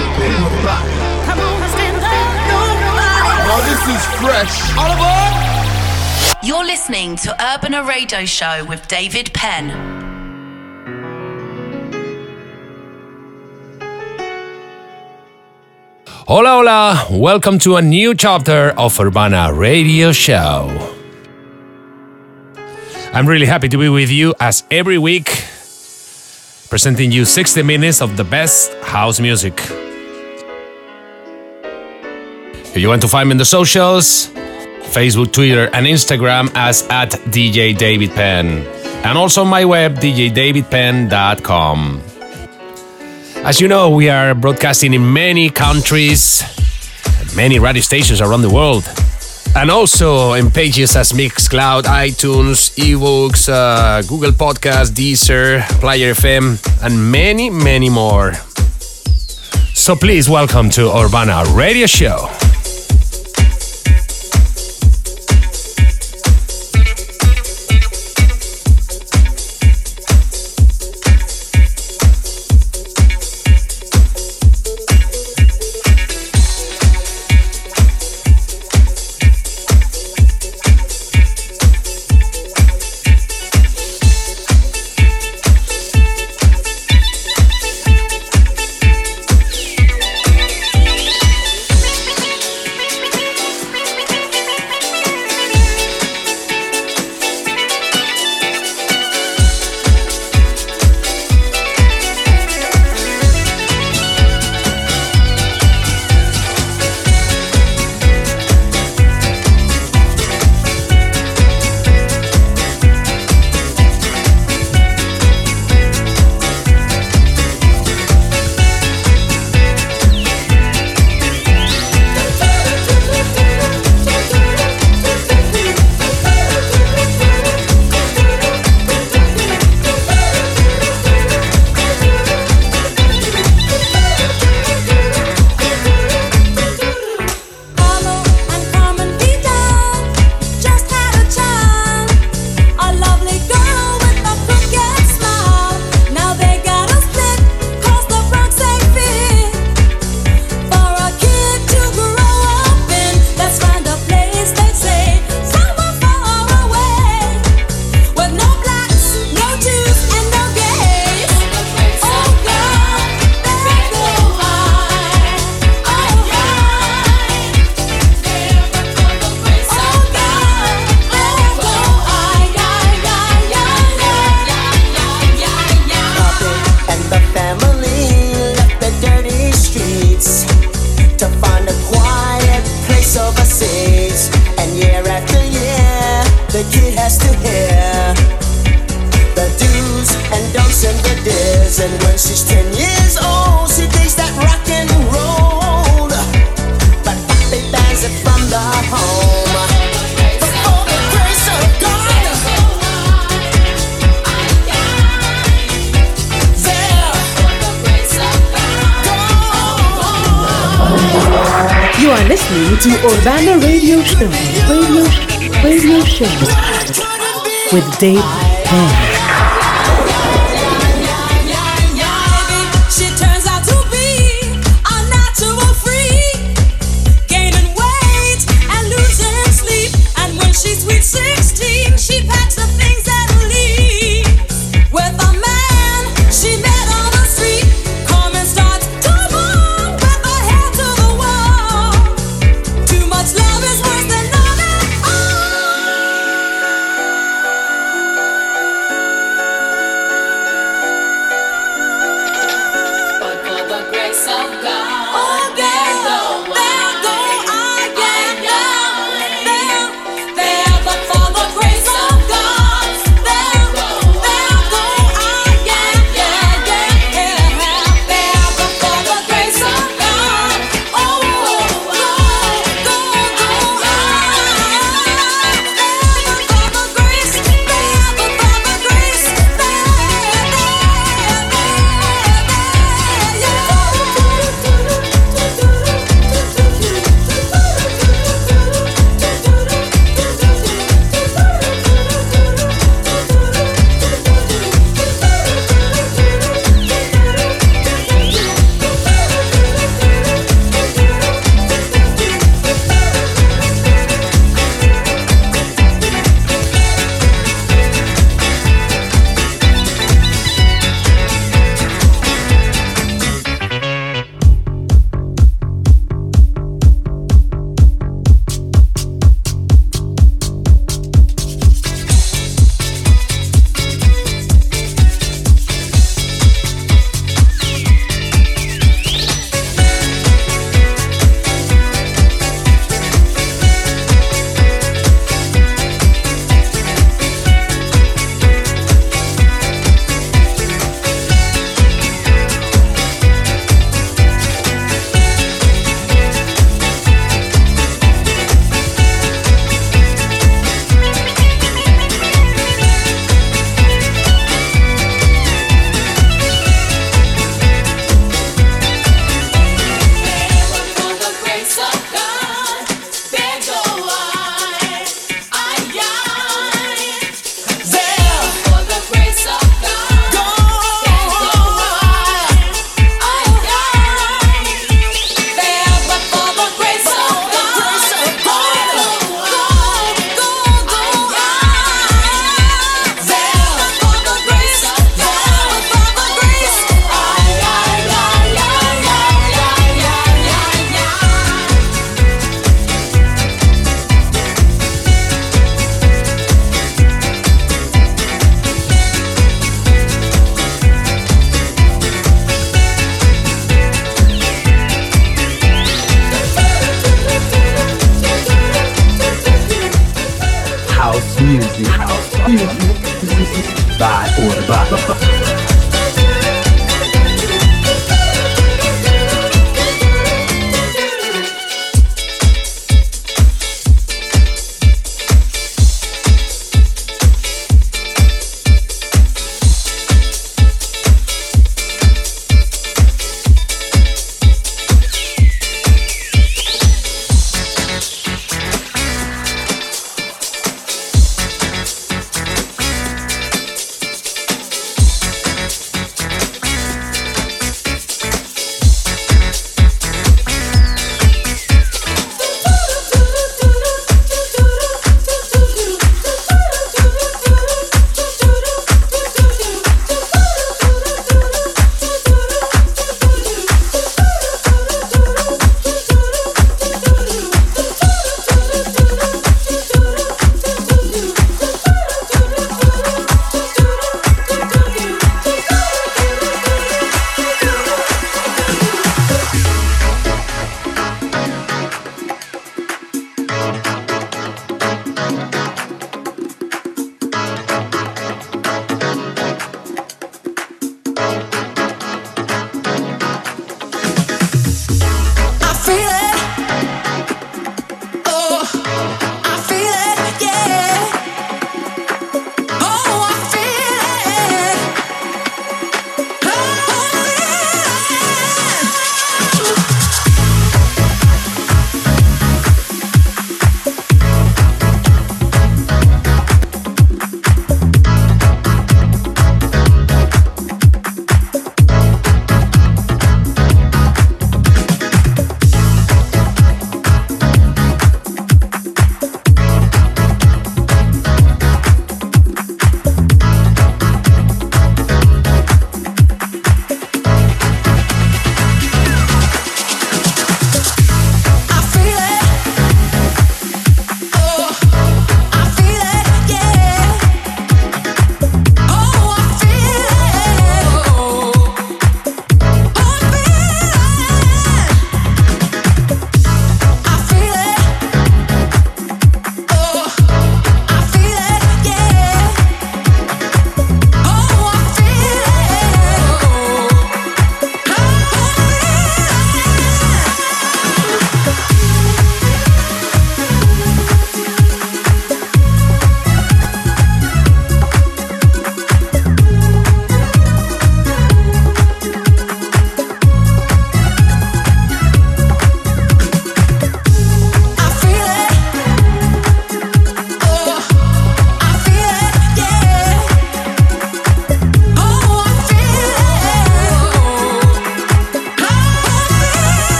Come on, stand up. Nobody. Now this is fresh. All aboard! You're listening to Urbana Radio Show with David Penn. Hola, hola. Welcome to a new chapter of Urbana Radio Show. I'm really happy to be with you as every week, presenting you 60 minutes of the best house music. If you want to find me in the socials, Facebook, Twitter, and Instagram as at DJ David Penn. And also my web, djdavidpenn.com. As you know, we are broadcasting in many countries, many radio stations around the world, and also in pages as Mixcloud, iTunes, iVoox, uh, Google Podcast, Deezer, Player FM, and many, many more. So please welcome to Urbana Radio Show.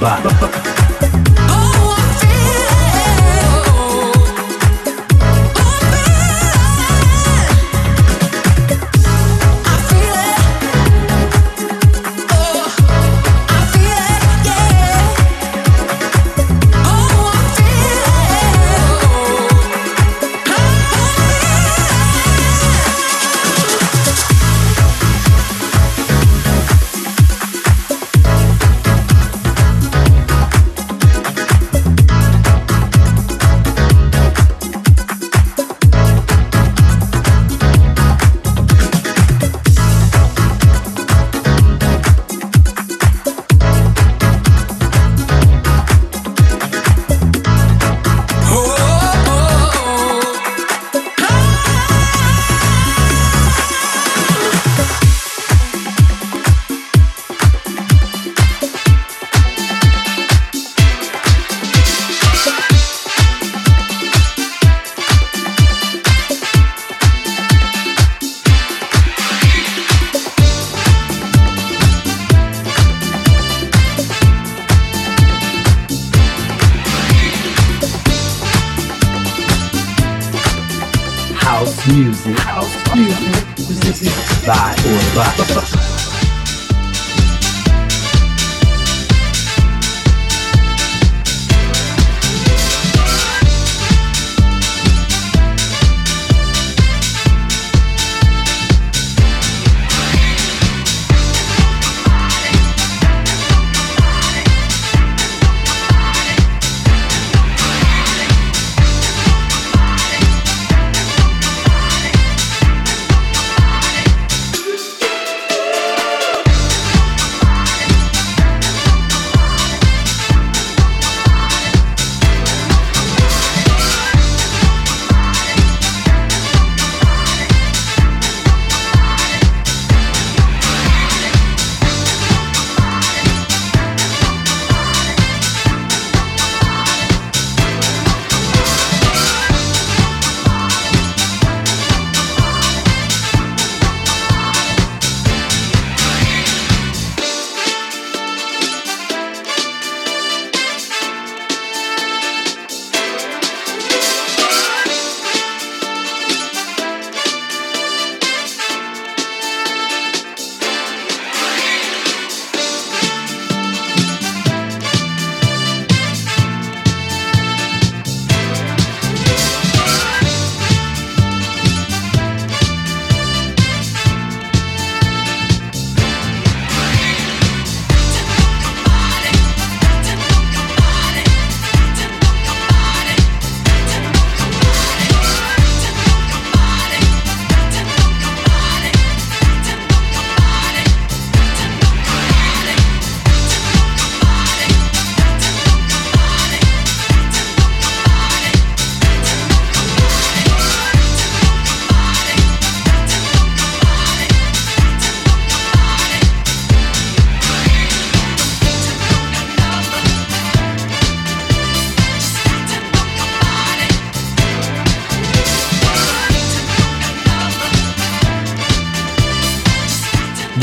By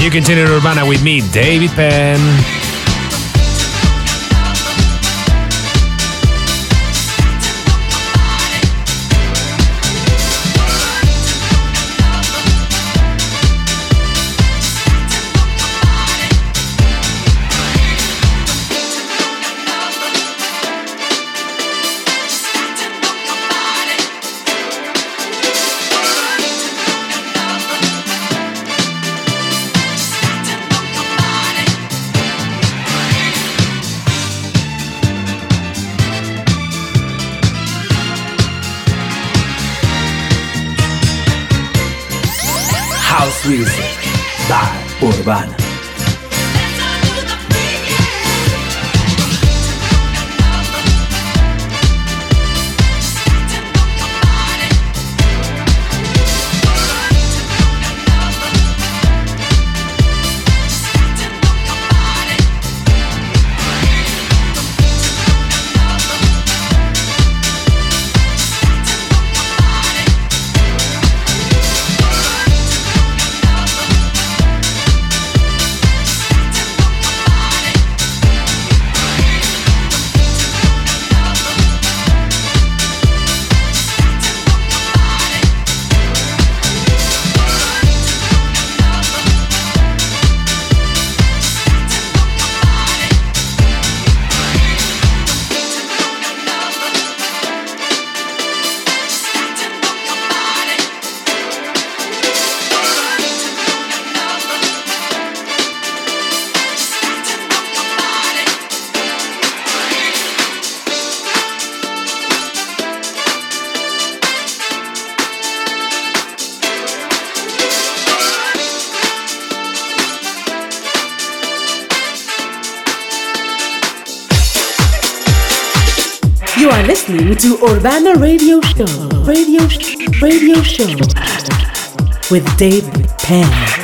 You continue Urbana with me, David Penn. Are listening to Urbana Radio Show. Radio Radio Show with David Penn.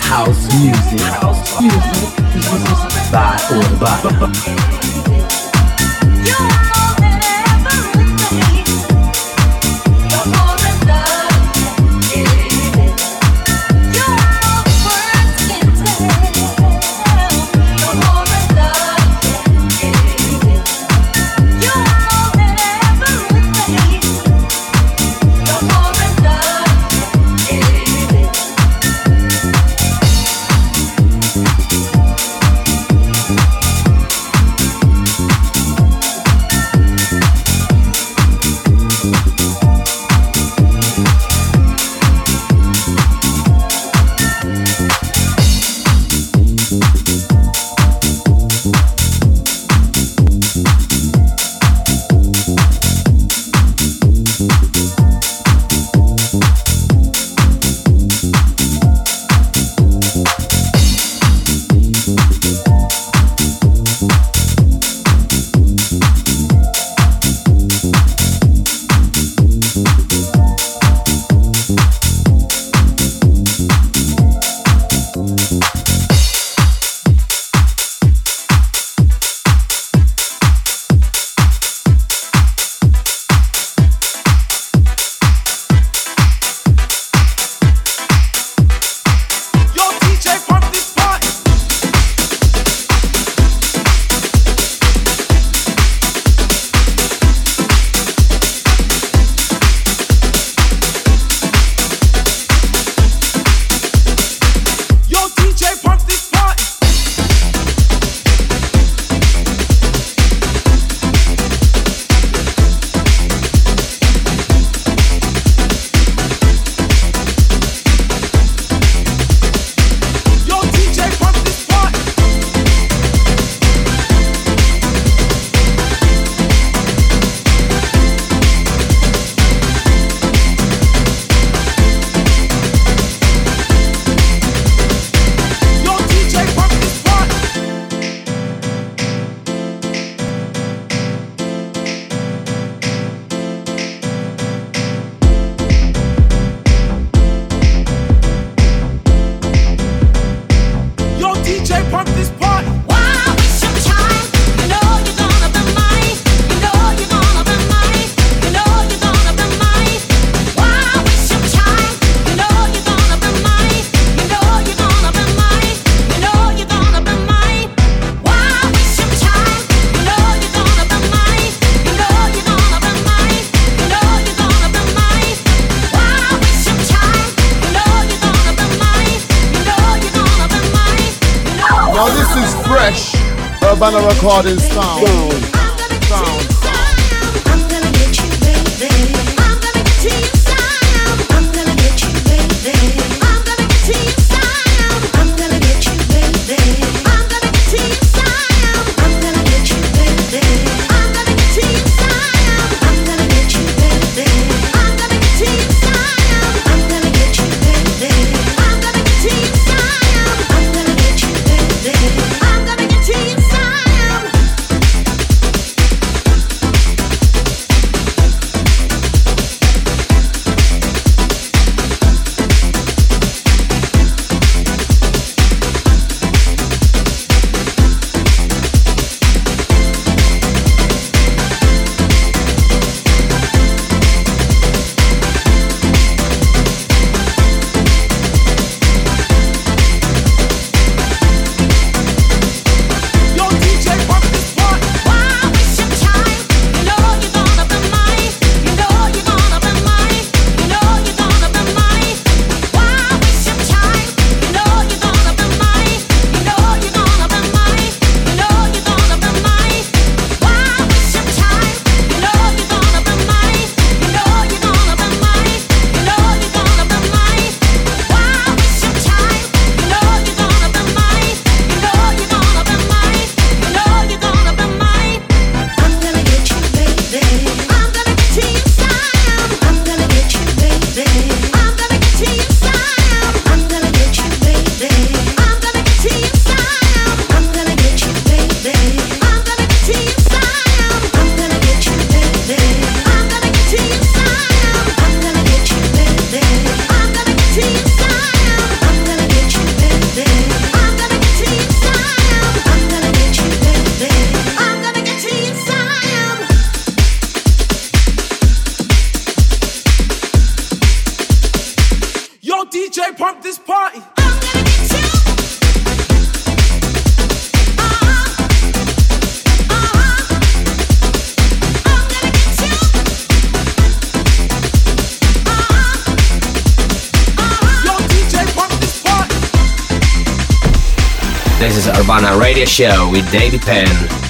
House music. House music. By or by. Urbana This is Urbana Radio Show with David Penn.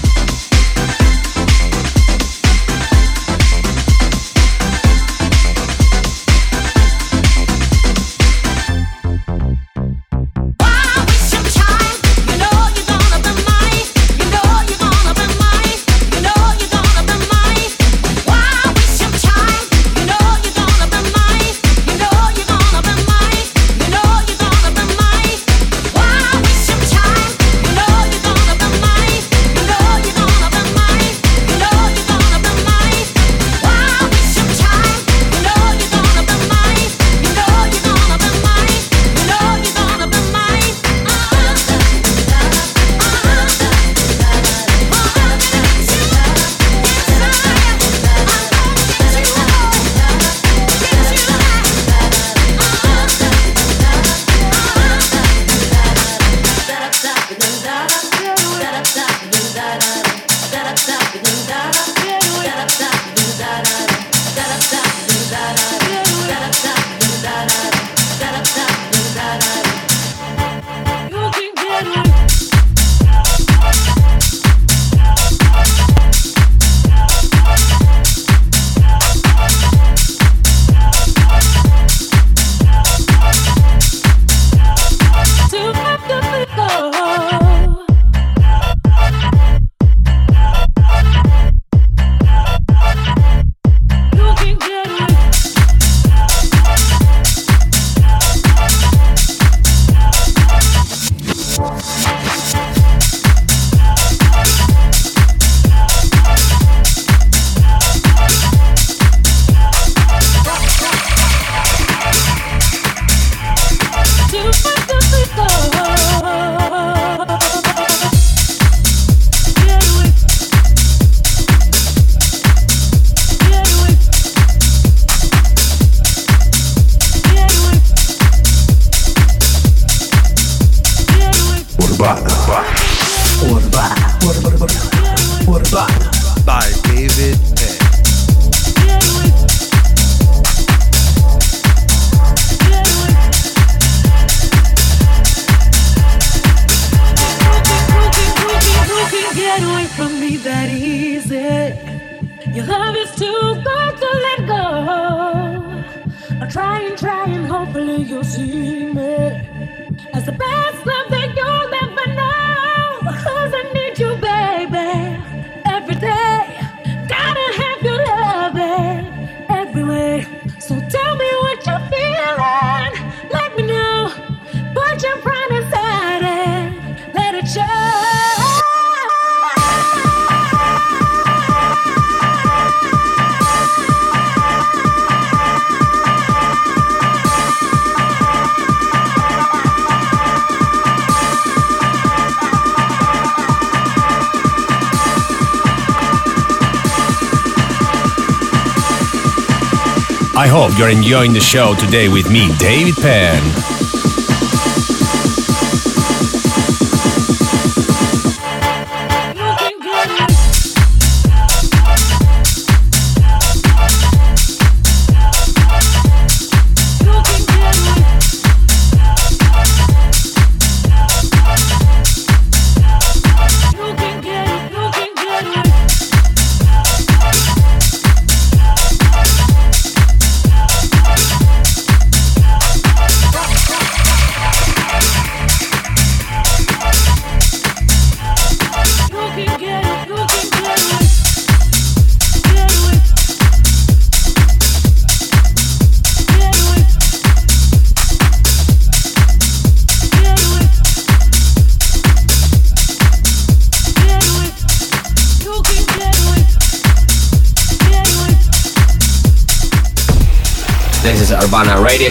you're enjoying the show today with me, David Penn.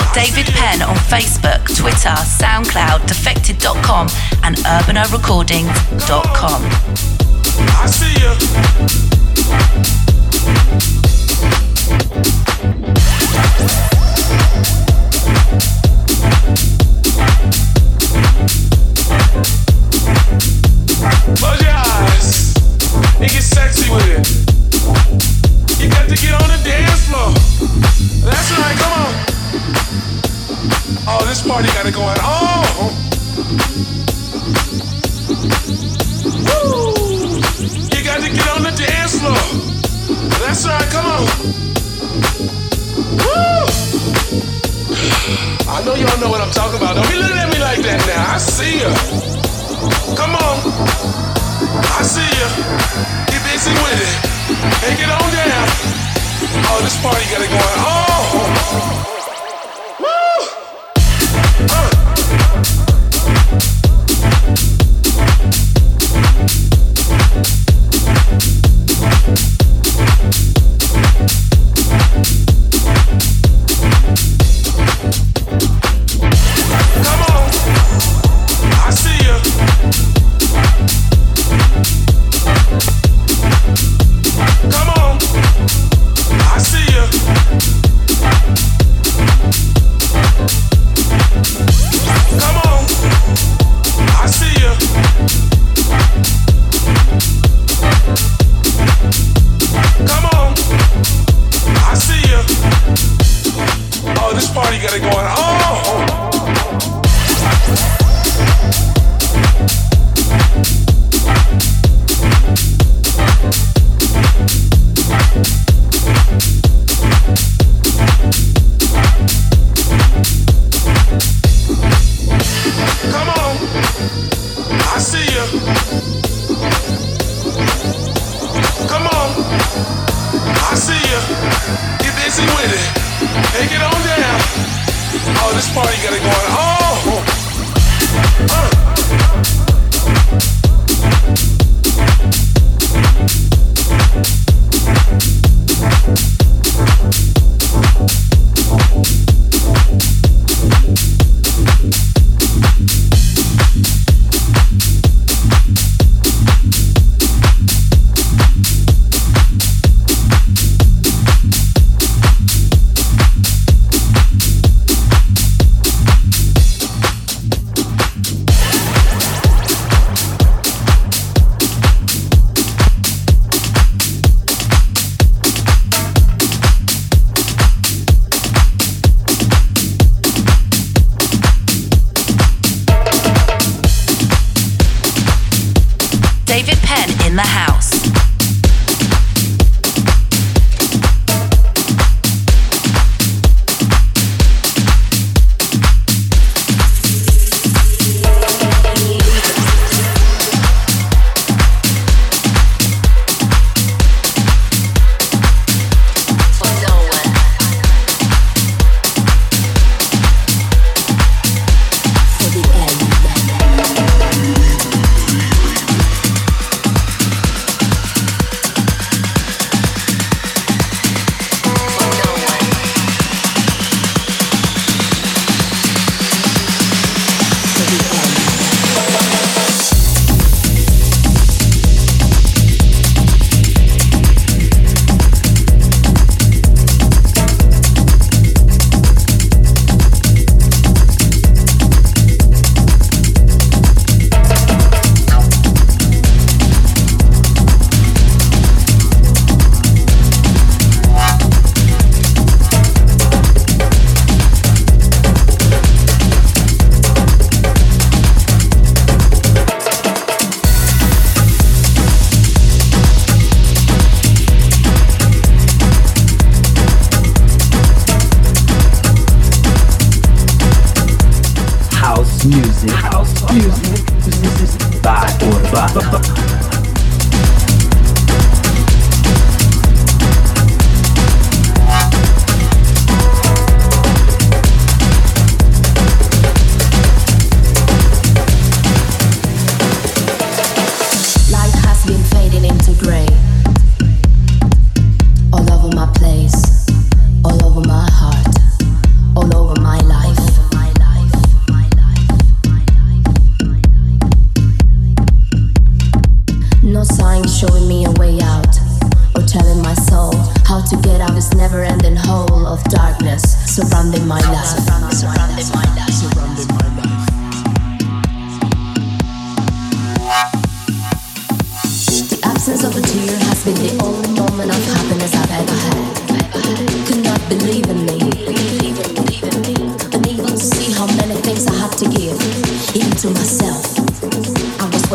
Out David Penn on Facebook, Twitter, SoundCloud, Defected.com, and UrbanaRecordings.com. I see ya. Close your eyes and get sexy with it. You got to get on the dance floor. That's right, come on. Oh, this party got it going on. Woo! You got to get on the dance floor. That's right, come on. Woo! I know y'all know what I'm talking about. Don't be looking at me like that now. I see ya. Come on. I see ya. Get busy with it. Take it on down. Oh, this party got it going on. Woo!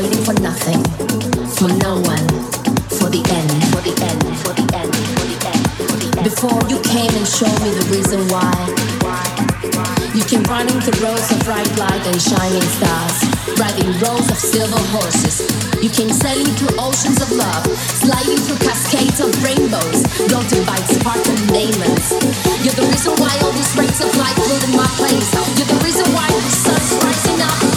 waiting for nothing, for no one, for the end. Before you came and showed me the reason why. You came running the roads of bright light and shining stars, riding rows of silver horses. You came sailing through oceans of love, sliding through cascades of rainbows, floating by sparkling diamonds. You're the reason why all these rays of light flood in my place. You're the reason why the sun's rising up.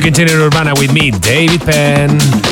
You continue Urbana with me, David Penn.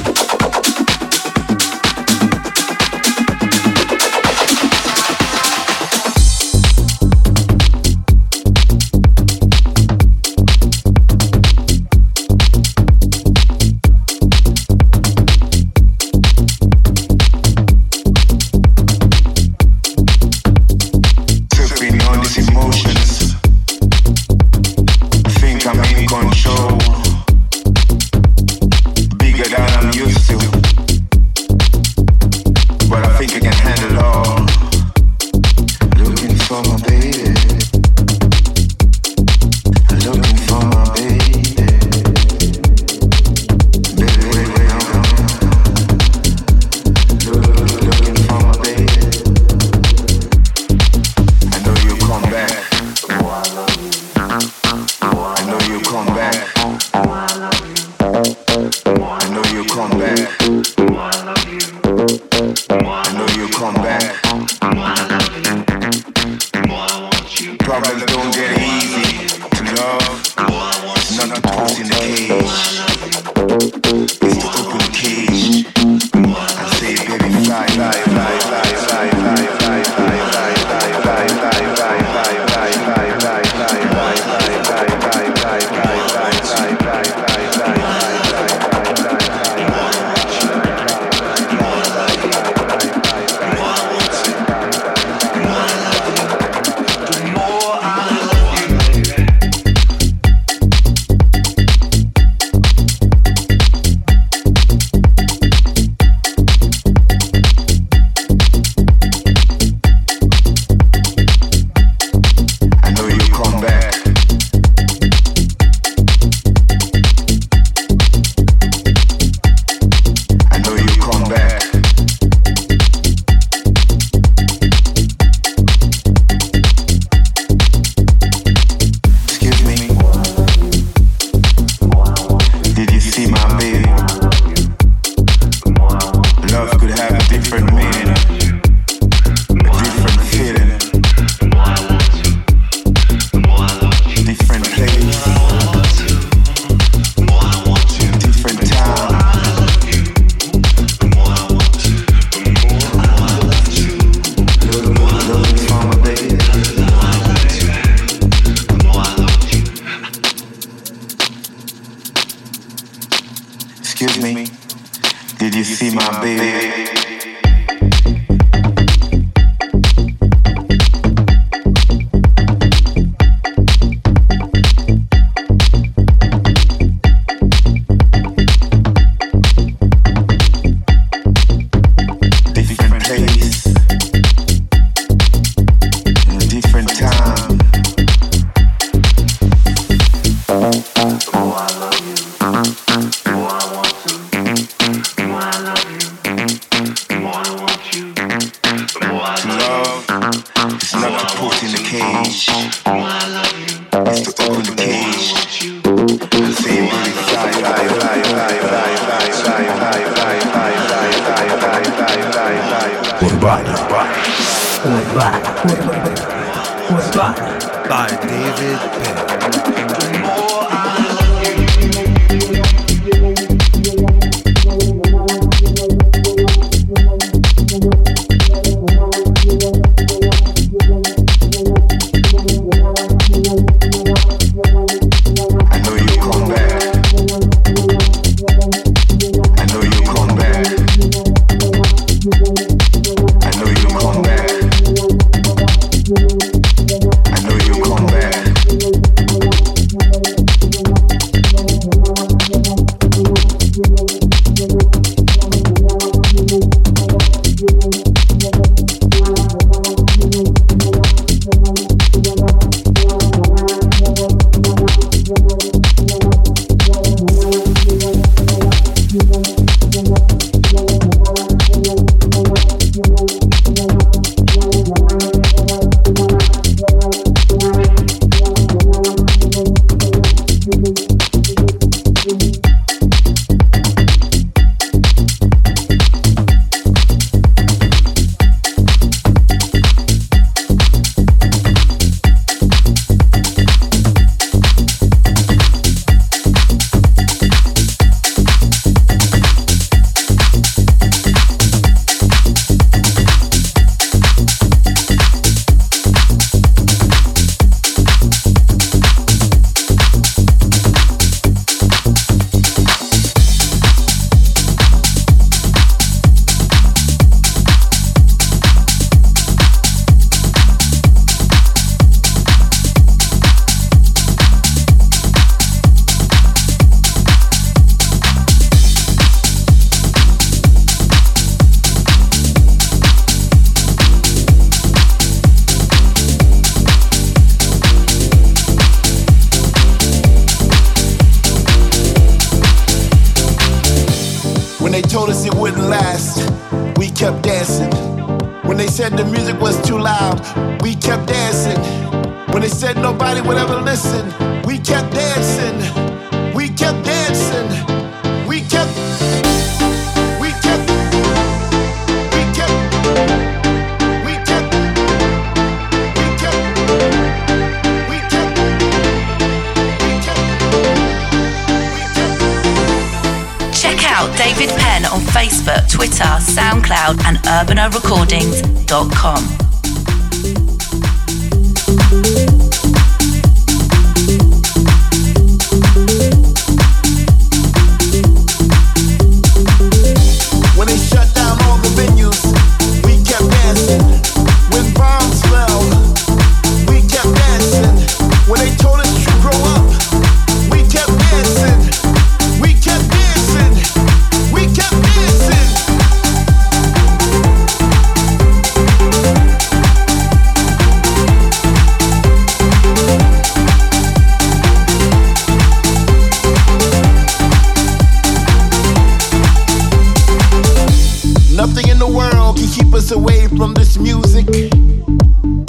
us away from this music.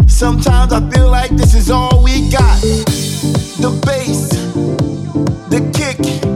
Sometimes I feel like this is all we got the bass, the kick.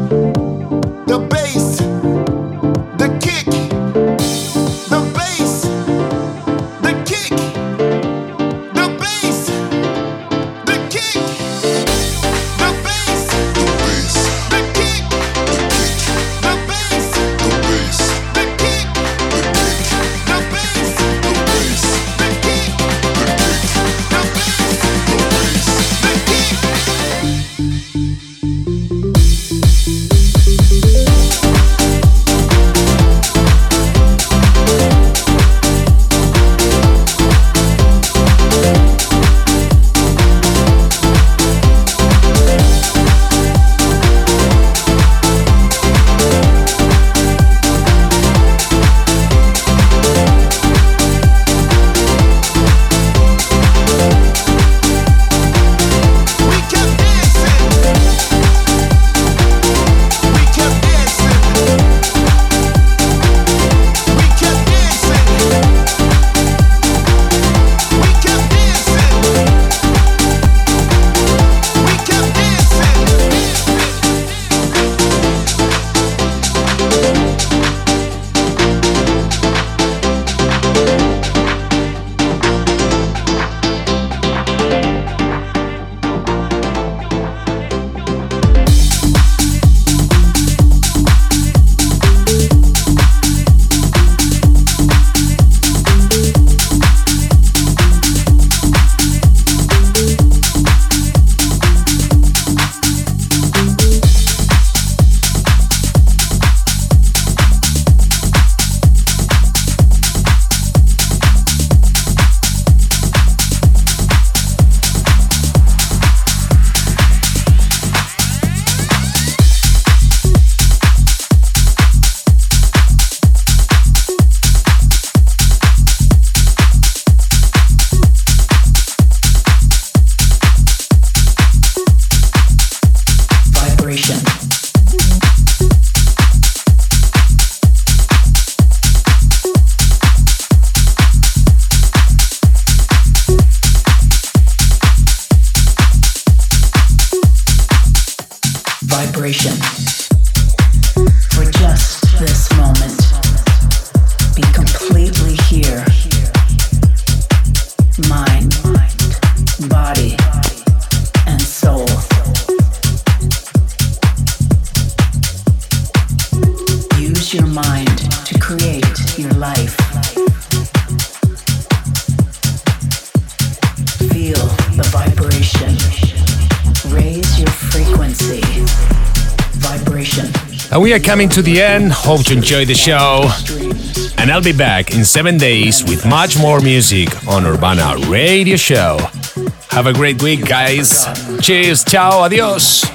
Coming to the end. Hope you enjoyed the show. And I'll be back in seven days with much more music on Urbana Radio Show. Have a great week, guys. Cheers. Ciao. Adios.